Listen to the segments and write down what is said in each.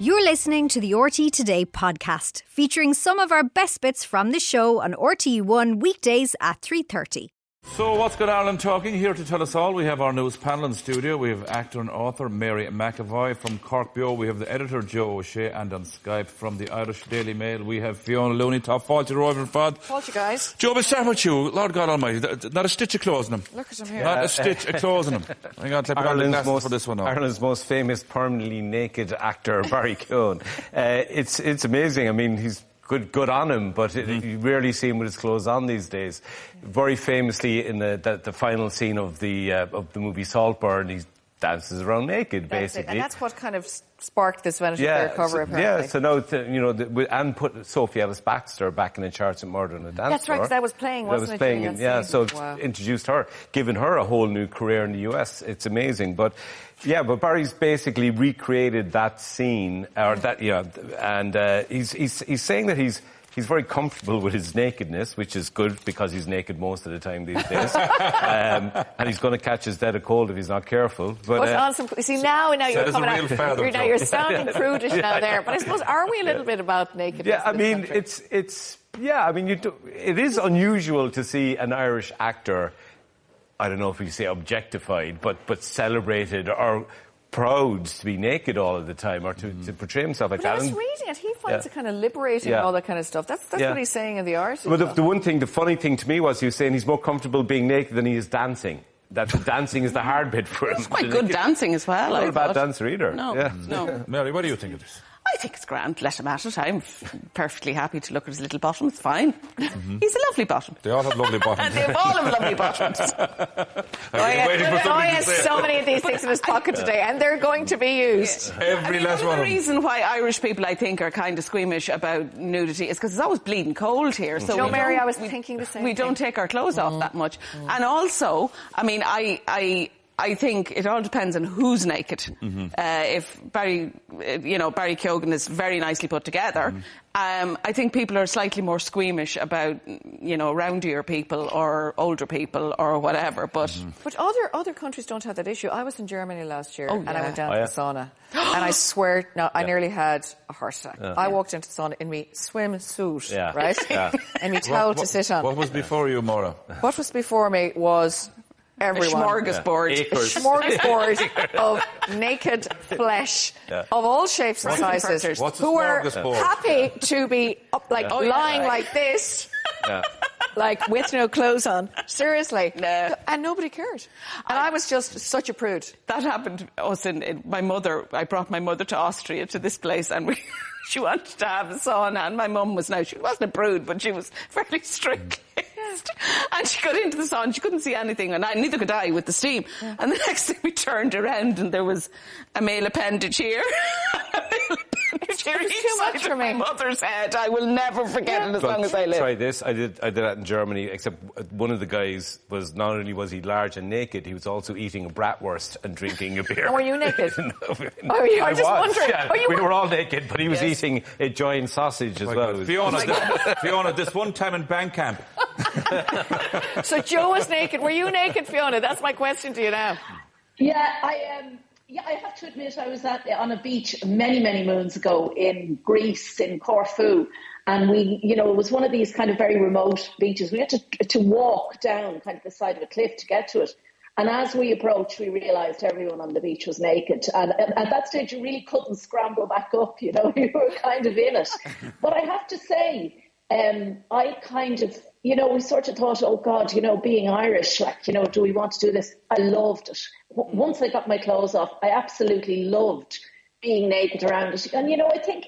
You're listening to the RTE Today podcast, featuring some of our best bits from the show on RTE1 weekdays at 3:30. So, what's good, Ireland talking? Here to tell us all, we have our news panel in studio. We have actor and author Mary McEvoy from Cork Bio. We have the editor Joe O'Shea, and on Skype from the Irish Daily Mail, we have Fiona Looney. Top fault you, Rover Fod. Fault you guys. Joe, we'll start with you. Lord God Almighty, th- th- not a stitch of clothes in him. Look at him here. Not a stitch of clothes in him. Hang on, let me put on the glasses for this one now. Ireland's most famous permanently naked actor, Barry Keoghan. Uh, it's it's amazing. I mean, he's good good on him, but it, Mm-hmm. you rarely see him with his clothes on these days. Very famously, in the the, the final scene of the uh, of the movie Saltburn, he dances around naked, That's it. basically. And that's what kind of sparked this Vanity yeah, Fair cover, so, apparently. yeah. So now, you know, the, and put Sophie Ellis-Bextor back in the charts at Murder on a Dance That's right, because that was playing, wasn't was it, playing, in- yeah. So Wow. introduced her, given her a whole new career in the US. It's amazing, but yeah, but Barry's basically recreated that scene, or that yeah, and uh, he's he's he's saying that he's. He's very comfortable with his nakedness, which is good because he's naked most of the time these days. um, and he's going to catch his dead a cold if he's not careful. But, Put uh, on some, see now, now you're coming out. You're, now you're sounding prudish now there, but I suppose are we a little bit about nakedness? Yeah, I mean, country? it's it's yeah. I mean, you do, it is unusual to see an Irish actor. I don't know if you say objectified, but but celebrated or proud to be naked all of the time or to, to mm-hmm. portray himself like But I that. was reading it. He finds Yeah. it kind of liberating Yeah. and all that kind of stuff. That's that's Yeah. what he's saying in the art. Well, the, the one thing, the funny thing to me was he was saying he's more comfortable being naked than he is dancing. That dancing is the mm. hard bit for him. It's quite good dancing as well. Not I a bad dancer either. No, Yeah. no. Mary, what do you think of this? I think it's grand. Let him at it. I'm perfectly happy to look at his little bottom. It's fine. Mm-hmm. He's a lovely bottom. They all have lovely bottoms. They've all have lovely bottoms. I've been yeah. waiting for somebody he has so many of these things in his pocket today, and they're going to be used. Every I mean, last one one of of the reason why Irish people, I think, are kind of squeamish about nudity is because it's always bleeding cold here. So mm. No, Mary, I was we- thinking the same We don't take our clothes off mm. that much, mm. and also, I mean, I, I. I think it all depends on who's naked. Mm-hmm. Uh, if Barry, uh, you know, Barry Keoghan is very nicely put together, Mm-hmm. um, I think people are slightly more squeamish about, you know, roundier people or older people or whatever. But Mm-hmm. But other other countries don't have that issue. I was in Germany last year, Oh, and I went down Oh, to the sauna, and I swear, no, I nearly had a heart attack. I walked into the sauna in me swimsuit, Yeah. right, Yeah. and me towel to sit on. What was before you, Maura? What was before me was a everyone. smorgasbord. A smorgasbord of naked flesh of all shapes and Frankenfurters. sizes What's who were smorgasbord? happy to be up, like Oh, yeah. lying like this. Like with no clothes on, seriously, No. and nobody cared. And I was just such a prude. that happened to us in, in my mother I brought my mother to Austria to this place and we she wanted to have a sauna and my mum was now she wasn't a prude but she was fairly strict and she got into the sauna she couldn't see anything and I, neither could I with the steam and the next thing we turned around and there was a male appendage here a male appendage here It's too much for me. mother's head I will never forget it as long as I live Try this. I did. I did that in Germany. Except one of the guys was not only was he large and naked, he was also eating a bratwurst and drinking a beer. And were you naked? No, Oh, you were I just was, wondering. yeah. Oh, you we were- were all naked, but he was Yes. eating a giant sausage oh as well. It Fiona, this, Fiona, this one time in bank camp, So Joe was naked. Were you naked, Fiona? That's my question to you now. Yeah, I um, yeah, I have to admit, I was at on a beach many, many moons ago in Greece, in Corfu, and we, you know, it was one of these kind of very remote beaches. We had to to walk down kind of the side of a cliff to get to it. And as we approached, we realised everyone on the beach was naked. And at at that stage, you really couldn't scramble back up. You know, you were kind of in it. But I have to say, um, I kind of, you know, we sort of thought, oh God, you know, being Irish, like, you know, do we want to do this? I loved it. W- mm. Once I got my clothes off, I absolutely loved being naked around it. And, you know, I think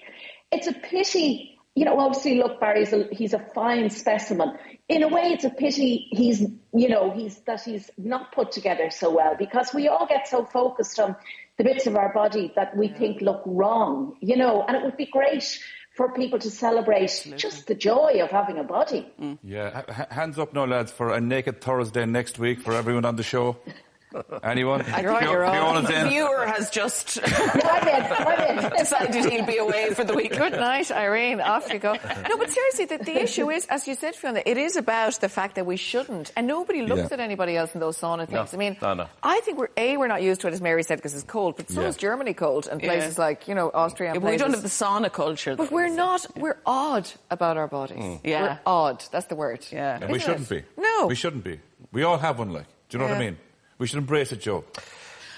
it's a pity, you know, obviously, look, Barry's a, he's a fine specimen. In a way, it's a pity he's, you know, he's that he's not put together so well because we all get so focused on the bits of our body that we think look wrong, you know, and it would be great for people to celebrate just the joy of having a body. Mm. yeah, h- h- hands up now, lads, for a naked Thursday next week for everyone on the show. Anyone? You're on your own. Fiona's in. Viewer has just I'm in, I'm in. decided he'll be away for the week. Good night, Irene. Off you go. No, but seriously, the, the issue is, as you said, Fiona, it is about the fact that we shouldn't, and nobody looks Yeah. at anybody else in those sauna things. I mean, no, no. I think we're a we're not used to it, as Mary said, because it's cold, but so Yeah. is Germany cold, and Yeah. places like you know Austria. And Yeah, but we don't have the sauna culture. But we're not. We're odd about our bodies. Mm. Yeah. We're odd. That's the word. Yeah. And we Isn't shouldn't it? be. No. We shouldn't be. We all have one, like. Do you know what I mean? We should embrace it, Joe.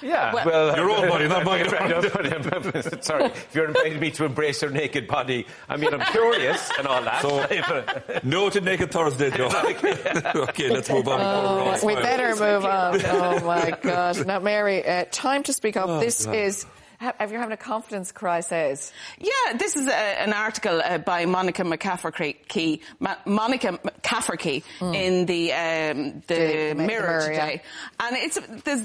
Yeah, Well- well, Your own body, not mine. Sorry, if you're inviting me to embrace your naked body, I mean, I'm curious and all that. So- No to Naked Thursday, Joe. okay, let's move on. before we're all We smiling. better move on. Oh my God! Now, Mary, uh, time to speak up. Oh, this is. Ha- Have you having a confidence crisis. Yeah, this is a, an article uh, by Monica McCafferty, Ma- Monica McCafferty in the um, the, The- the Mirror Mirror, yeah. today, and it's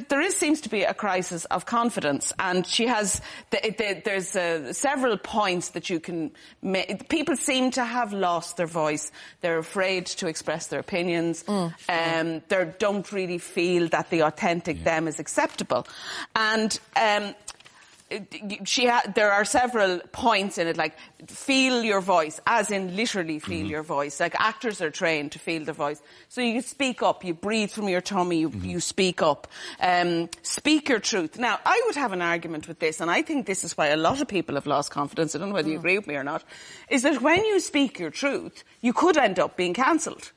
there's, seems to be a crisis of confidence, and she has the, the, there's uh, several points that you can make. People seem to have lost their voice. They're afraid to express their opinions. Um, they don't really feel that the authentic them is acceptable, and. Um, it- she ha- there are several points in it, like feel your voice, as in literally feel mm-hmm. your voice. Like actors are trained to feel their voice. So you speak up, you breathe from your tummy, you, mm-hmm. you speak up. Um, speak your truth. Now, I would have an argument with this, and I think this is why a lot of people have lost confidence. I don't know whether you mm. agree with me or not. Is that when you speak your truth, you could end up being cancelled.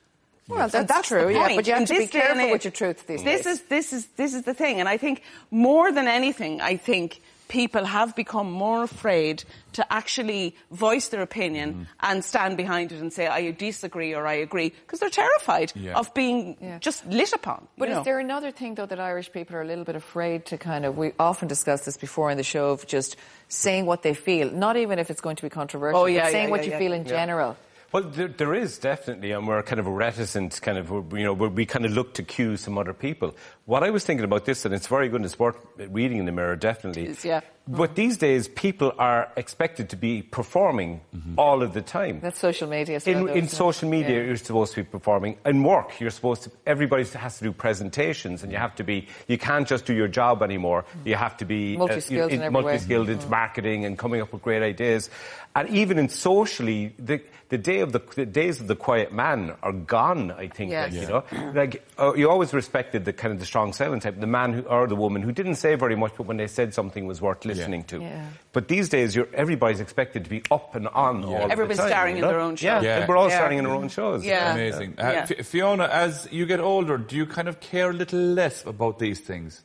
Well, that's, that's true. Yeah, but you have In to be careful with your truth these this days. is this is this is the thing, and I think more than anything, I think people have become more afraid to actually voice their opinion Mm-hmm. and stand behind it and say I disagree or I agree because they're terrified Yeah. of being Yeah. just lit upon. But is know. there another thing, though, that Irish people are a little bit afraid to kind of, we often discuss this before in the show, of just saying what they feel, not even if it's going to be controversial, Oh, yeah, but saying yeah, what yeah, you yeah. feel in general. Well, there, there is definitely, and we're kind of a reticent, kind of, you know, we kind of look to cue some other people. What I was thinking about this, and it's very good, it's worth reading in the mirror, definitely. It is, yeah. But these days, people are expected to be performing mm-hmm. all of the time. That's social media. as well, In, though, in isn't it? Uh, social media, Yeah. you're supposed to be performing. In work, you're supposed to. Everybody has to do presentations, and you have to be. You can't just do your job anymore. Mm-hmm. You have to be uh, Multi-skilled in every way. multi-skilled into mm-hmm. marketing and coming up with great ideas. And even in socially, the the day of the, the days of the quiet man are gone. I think, Yes. like, you know, like uh, you always respected the kind of the strong silent type, the man who, or the woman who didn't say very much, but when they said something was worth listening to. Yeah. But these days, you're, everybody's expected to be up and on all the time, starring you in their own show. Yeah, Yeah. we're all Yeah. starring in our own shows. Yeah. Amazing. Uh, Yeah. F- Fiona, as you get older, do you kind of care a little less about these things?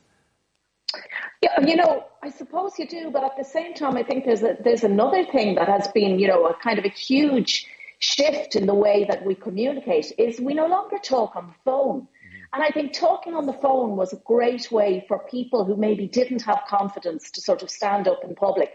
Yeah, you know, I suppose you do, but at the same time, I think there's a, there's another thing that has been, you know, a kind of a huge shift in the way that we communicate is we no longer talk on the phone. Mm-hmm. And I think talking on the phone was a great way for people who maybe didn't have confidence to sort of stand up in public,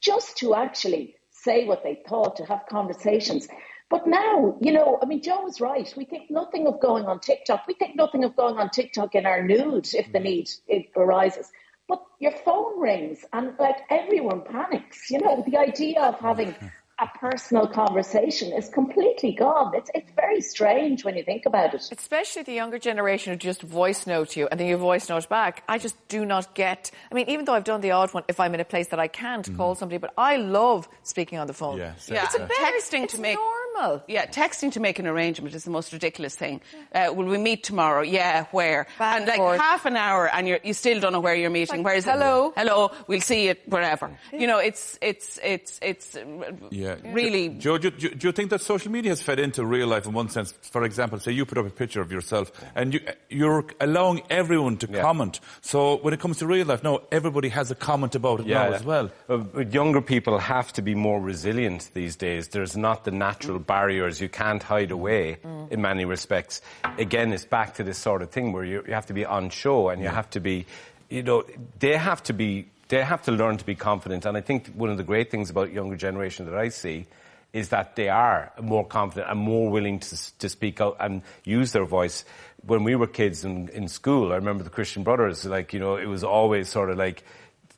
just to actually say what they thought, to have conversations. But now, you know, I mean, Joe is right. We think nothing of going on TikTok. We think nothing of going on TikTok in our nude if the mm-hmm. need it arises. But your phone rings and like everyone panics. You know, the idea of having a personal conversation is completely gone. It's it's very strange when you think about it. Especially the younger generation who just voice note you and then you voice note back. I just do not get. I mean, even though I've done the odd one, if I'm in a place that I can't mm-hmm. call somebody, but I love speaking on the phone. Yeah, Yeah, It's a and better- texting it's to make normal. Yeah, texting to make an arrangement is the most ridiculous thing. Uh, will we meet tomorrow? Yeah, where? Back and like forth. half an hour, and you're, you still don't know where you're meeting. Like, where is hello? Hello. We'll see it wherever. You know, it's it's it's it's uh, Yeah. really. Joe, do, do, do you think that social media has fed into real life in one sense? For example, say you put up a picture of yourself and you, you're allowing everyone to Yeah. comment. So when it comes to real life, no, everybody has a comment about it now as well. Uh, but younger people have to be more resilient these days. There's not the natural barriers. You can't hide away in many respects. Again, it's back to this sort of thing where you, you have to be on show and you have to be, you know, they have to be, they have to learn to be confident. And I think one of the great things about younger generation that I see is that they are more confident and more willing to, to speak out and use their voice. When we were kids in, in school, I remember the Christian Brothers, like, you know, it was always sort of like,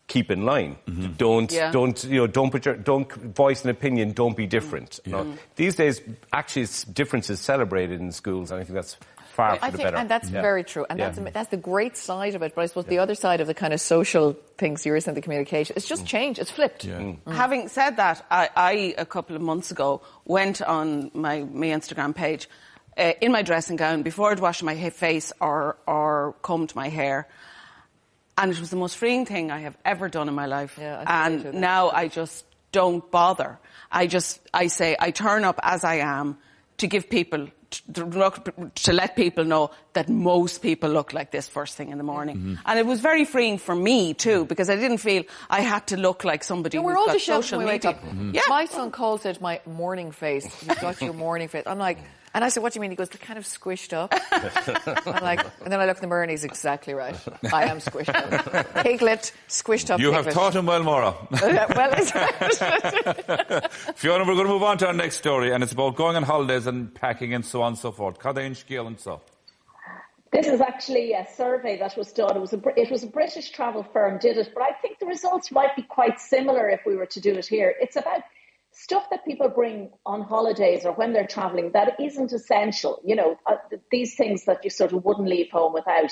keep in line. Don't, Yeah. don't, you know, don't put your, don't voice an opinion, don't be different. you know. These days, actually, it's, difference is celebrated in schools, and I think that's far I for the think, better. and that's Yeah. very true, and Yeah. that's that's the great side of it. But I suppose the other side of the kind of social things you were saying, the communication, it's Mm. just changed. It's flipped. Having said that, I, I a couple of months ago went on my my Instagram page uh, in my dressing gown before I'd washed my face or or combed my hair, and it was the most freeing thing I have ever done in my life. Yeah, I think I and do that. now I just don't bother. I just I say I turn up as I am to give people. To, look, to let people know that most people look like this first thing in the morning, Mm-hmm. and it was very freeing for me too because I didn't feel I had to look like somebody. No, we're all got just social when media. Mm-hmm. Yeah, My son calls it my morning face. You've got your morning face. I'm like, and I said, what do you mean? He goes, they're kind of squished up. I'm like, and then I look in the mirror and he's exactly right. I am squished up. Piglet, squished up You have taught him well, Maura. well, it's Fiona, we're going to move on to our next story, and it's about going on holidays and packing and so on and so forth. Cadain scale and so. This is actually a survey that was done. It was a it was a British travel firm did it, but I think the results might be quite similar if we were to do it here. It's about stuff that people bring on holidays or when they're traveling that isn't essential. You know, uh, these things that you sort of wouldn't leave home without.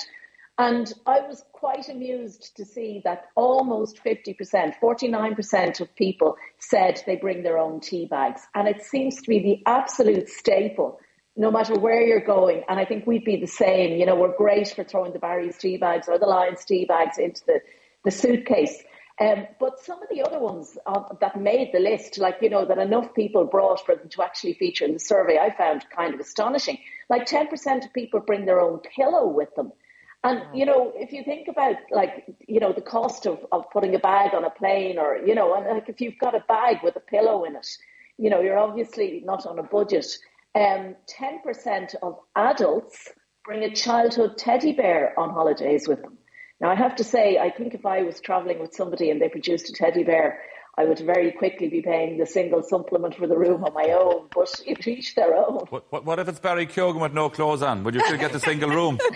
And I was quite amused to see that almost 50%, 49% of people said they bring their own tea bags. And it seems to be the absolute staple no matter where you're going. And I think we'd be the same. You know, we're great for throwing the Barry's tea bags or the Lyons tea bags into the, the suitcase. Um, but some of the other ones uh, that made the list, like, you know, that enough people brought for them to actually feature in the survey, I found kind of astonishing. Like 10% of people bring their own pillow with them. And, you know, if you think about, like, you know, the cost of, of putting a bag on a plane or, you know, and like if you've got a bag with a pillow in it, you know, you're obviously not on a budget. Um, 10% of adults bring a childhood teddy bear on holidays with them. Now, I have to say, I think if I was traveling with somebody and they produced a teddy bear, I would very quickly be paying the single supplement for the room on my own, but each their own. What, what, what if it's Barry Keoghan with no clothes on? Would you still get the single room?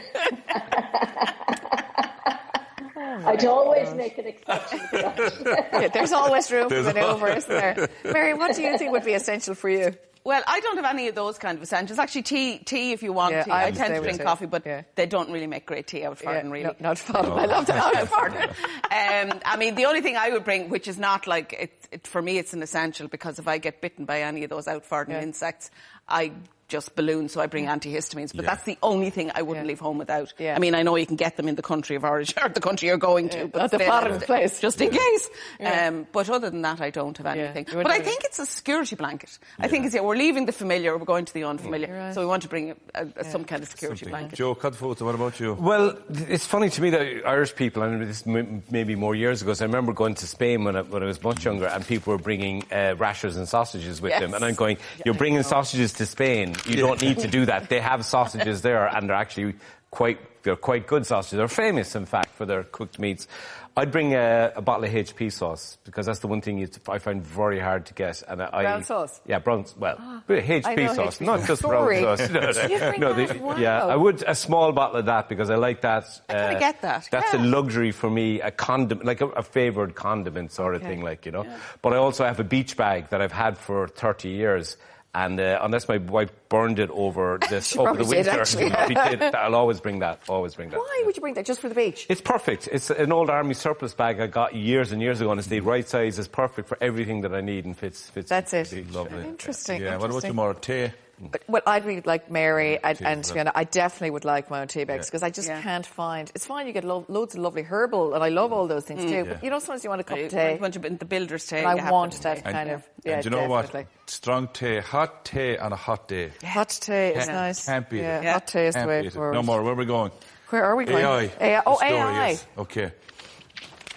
Oh I'd always make an exception for that. Yeah, there's always room for manoeuvre, isn't there? Mary, what do you think would be essential for you? Well, I don't have any of those kind of essentials. Actually, tea, tea if you want Yeah, tea. I I tend to drink coffee, but Yeah. they don't really make great tea out of Farden, really. No, not fun. I love that. Out of Farden. um, I mean, the only thing I would bring, which is not like, it, it, for me, it's an essential because if I get bitten by any of those out Farden Yeah. insects, I just balloons, so I bring antihistamines. But Yeah. that's the only thing I wouldn't Yeah. leave home without. Yeah. I mean, I know you can get them in the country of origin or the country you're going to, but the still, foreign place. just in case. Yeah. Um, but other than that, I don't have anything. You But I think it's a security blanket. I think it's yeah, we're leaving the familiar, we're going to the unfamiliar. Right. So we want to bring a, a, some kind of security Something. blanket. Joe Cudfoot, what about you? Well, it's funny to me that Irish people, and this maybe more years ago, so I remember going to Spain when I, when I was much younger, and people were bringing uh, rashers and sausages with Yes. them. And I'm going, you're bringing sausages to Spain. You don't need to do that. They have sausages there, and they're actually quite, they're quite good sausages. They're famous, in fact, for their cooked meats. I'd bring a, a bottle of HP sauce because that's the one thing you, I find very hard to get. And I, Brown sauce? Yeah, brown. Well, HP sauce, HP not just Sorry. brown sauce. No, no, the- Wow. Yeah, I would a small bottle of that because I like that. uh, I kinda get that, That's yeah. a luxury for me, a condiment, like a, a favoured condiment sort of thing, like you know. But I also have a beach bag that I've had for 30 years. And uh, unless my wife burned it over this She over the probably did, winter, actually. she did, I'll always bring that. Always bring that. Why would you bring that just for the beach? It's perfect. It's an old army surplus bag I got years and years ago, and it's the right size. It's perfect for everything that I need and fits. fits That's it. really Lovely. Interesting. Yeah, what about you, interesting. Maura? Tea? But, well, I'd be like Mary, mm. and, tea and as to be honest, I definitely would like my own tea bags because I just Yeah. can't find. It's fine, you get lo- loads of lovely herbal, and I love mm. all those things too. But you know, sometimes you want a cup of tea, A bunch of the builders tea. and I want to- that kind of. Yeah, and do you know definitely. what? Strong tea, hot tea on a hot day. Hot tea is Can't- nice. can't beat it. yeah, Yeah. hot tea is the Can't way forward. No more. Where are we going? Where are we going? AI. AI. Oh, story AI. is- Okay.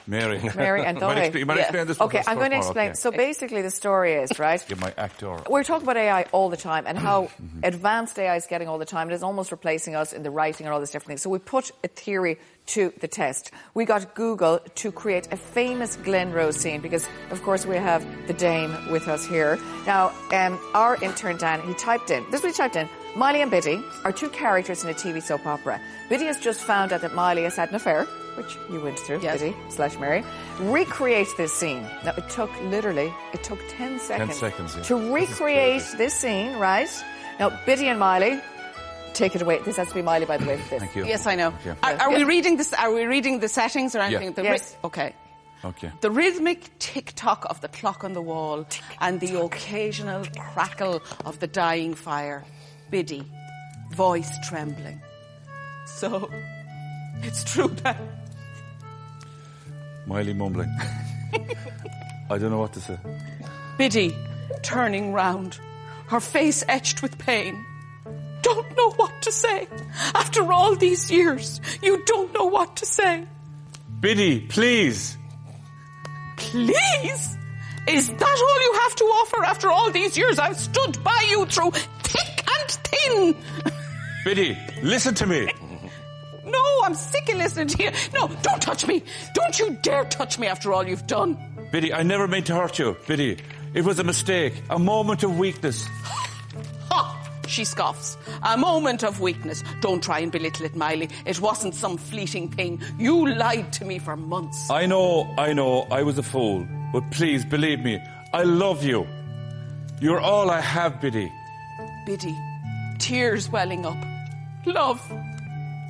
Mary. Mary and Dolly. You might Yeah. explain this Okay, I'm going to explain. okay. So basically, the story is right. Give my actor. We're talking about AI all the time and how Mm-hmm. advanced AI is getting all the time. It is almost replacing us in the writing and all these different things. So we put a theory to the test. We got Google to create a famous Glenroe scene because, of course, we have the Dame with us here. Now, um, our intern Dan, he typed in, this is what he typed in, Miley and Biddy are two characters in a TV soap opera. Biddy has just found out that Miley has had an affair, which you went through, Yes. Biddy slash Mary. Recreate this scene. Now, it took literally, it took 10 seconds, 10 seconds, yeah. to recreate crazy. this scene, right? Now, Biddy and Miley, take it away. This has to be Miley, by the way, for this. Thank you. Yes, I know. Yeah. Are, are we reading this? Are we reading the settings or anything? The Yes. okay. Okay. The rhythmic tick tock of the clock on the wall and the occasional crackle of the dying fire. Biddy, voice trembling. So, it's true that. Miley mumbling. I don't know what to say. Biddy, turning round, her face etched with pain. Don't know what to say. After all these years, you don't know what to say. Biddy, please. Please? Is that all you have to offer after all these years I've stood by you through Biddy, listen to me. No, I'm sick of listening to you. No, don't touch me. Don't you dare touch me after all you've done. Biddy, I never meant to hurt you. Biddy, it was a mistake, a moment of weakness. Ha! She scoffs. A moment of weakness. Don't try and belittle it, Miley. It wasn't some fleeting thing. You lied to me for months. I know, I know, I was a fool. But please, believe me, I love you. You're all I have, Biddy. Biddy, tears welling up. Love.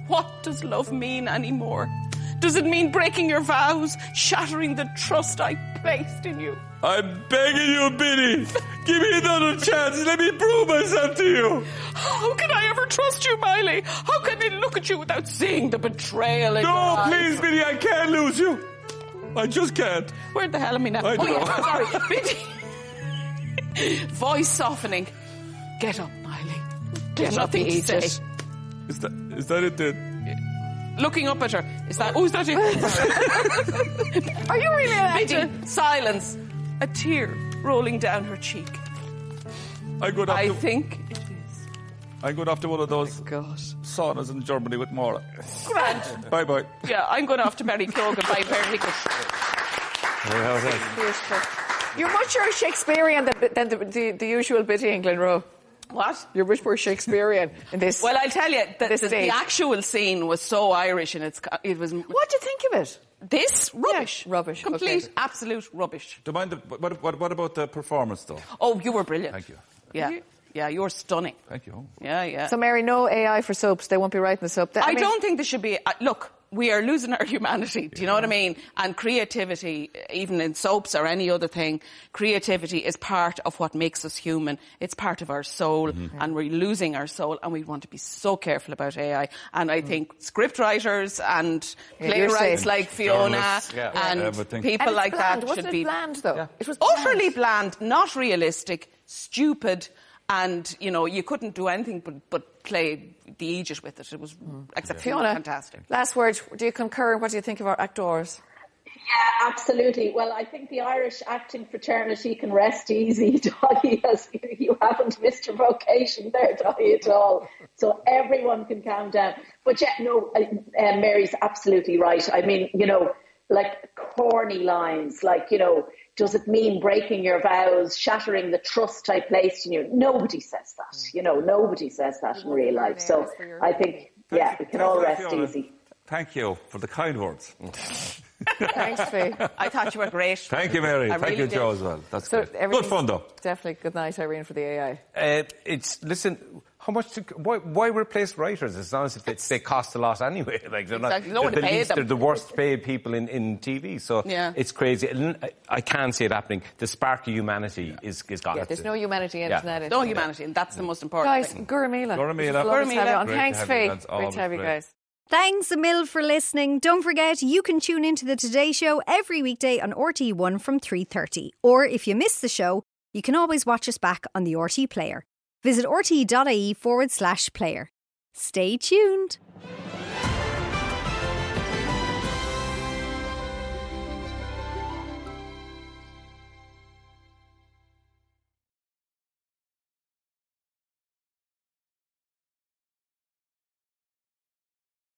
What does love mean anymore? Does it mean breaking your vows, shattering the trust I placed in you? I'm begging you, Biddy. Give me another chance. Let me prove myself to you. How can I ever trust you, Miley? How can I look at you without seeing the betrayal in your No, please, Biddy, I can't lose you. I just can't. Where the hell am I now? I oh, don't yeah, sorry. Biddy. Voice softening. Get up, Miley. Get up, nothing you to say. idiot. Is that, is that it then? Looking up at her. Is that, oh, is that it? Are you really an actor? Silence. A tear rolling down her cheek. I'm going off I think it is. I'm going off one of oh those God. saunas in Germany with Maura. Grand. Bye bye. Yeah, I'm going off to Mary Keoghan by Berwick. You're much more Shakespearean than, than the, the, the usual Biddy in Glenroe. What? You're much more Shakespearean in this. Well, I'll tell you, the, This the, the actual scene was so Irish and it's, it was, what do you think of it? this, rubbish. Yeah, rubbish, Complete, okay. absolute rubbish. Do you mind the, what, what, what about the performance, though? Oh, you were brilliant. Thank you. Yeah. Yeah, you're stunning. Thank you. Yeah, yeah. So, Mary, no AI for soaps. They won't be writing the soap. That- I, mean- don't think there should be. Uh, look, we are losing our humanity. Do you know what I mean? And creativity, even in soaps or any other thing, creativity is part of what makes us human. It's part of our soul, mm-hmm. and we're losing our soul. And we want to be so careful about AI. And I mm. think script writers and Yeah, playwrights safe. like Fiona yeah. and Everything. people And like bland. that Wasn't should it be bland, though? It was utterly bland. bland, not realistic, stupid. And you know you couldn't do anything but, but play the Aegis with it. It was except Fiona, fantastic. Last word. Do you concur? What do you think of our actors? Yeah, absolutely. Well, I think the Irish acting fraternity can rest easy, Dolly, as you haven't missed your vocation there, Dolly, at all. So everyone can calm down. But yeah, no, uh, uh, Mary's absolutely right. I mean, you know, like corny lines, like, you know, does it mean breaking your vows, shattering the trust I placed in you? Nobody says that. You know, nobody says that in real life. So I think, yeah, we can all rest Fiona. easy. Thank you for the kind words. Thanks, Faye. I thought you were great. Thank you, Mary. I Thank really you, did. Joe, as well. That's So great. Good fun, though. Definitely. Good night, Irene, for the AI. Uh, it's listen. How much? To, why, why replace writers? It's not as if they, they cost a lot anyway. Like they're Exactly. not. No one they're the least, them. They're the worst paid people in, in TV. So Yeah. it's crazy. I, can't see it happening. The spark of humanity is is gone. Yeah, there's no humanity in Yeah. it. isn't it? No humanity, and that's the most important Guys, thing. Guramila. Guramila. Lovely to have. Great to Thanks, have you. Faye. Great always to have you guys. Thanks a mil for listening. Don't forget, you can tune into the Today Show every weekday on RTE1 from 3.30. Or if you miss the show, you can always watch us back on the RTE Player. Visit rte.ie forward slash player. Stay tuned.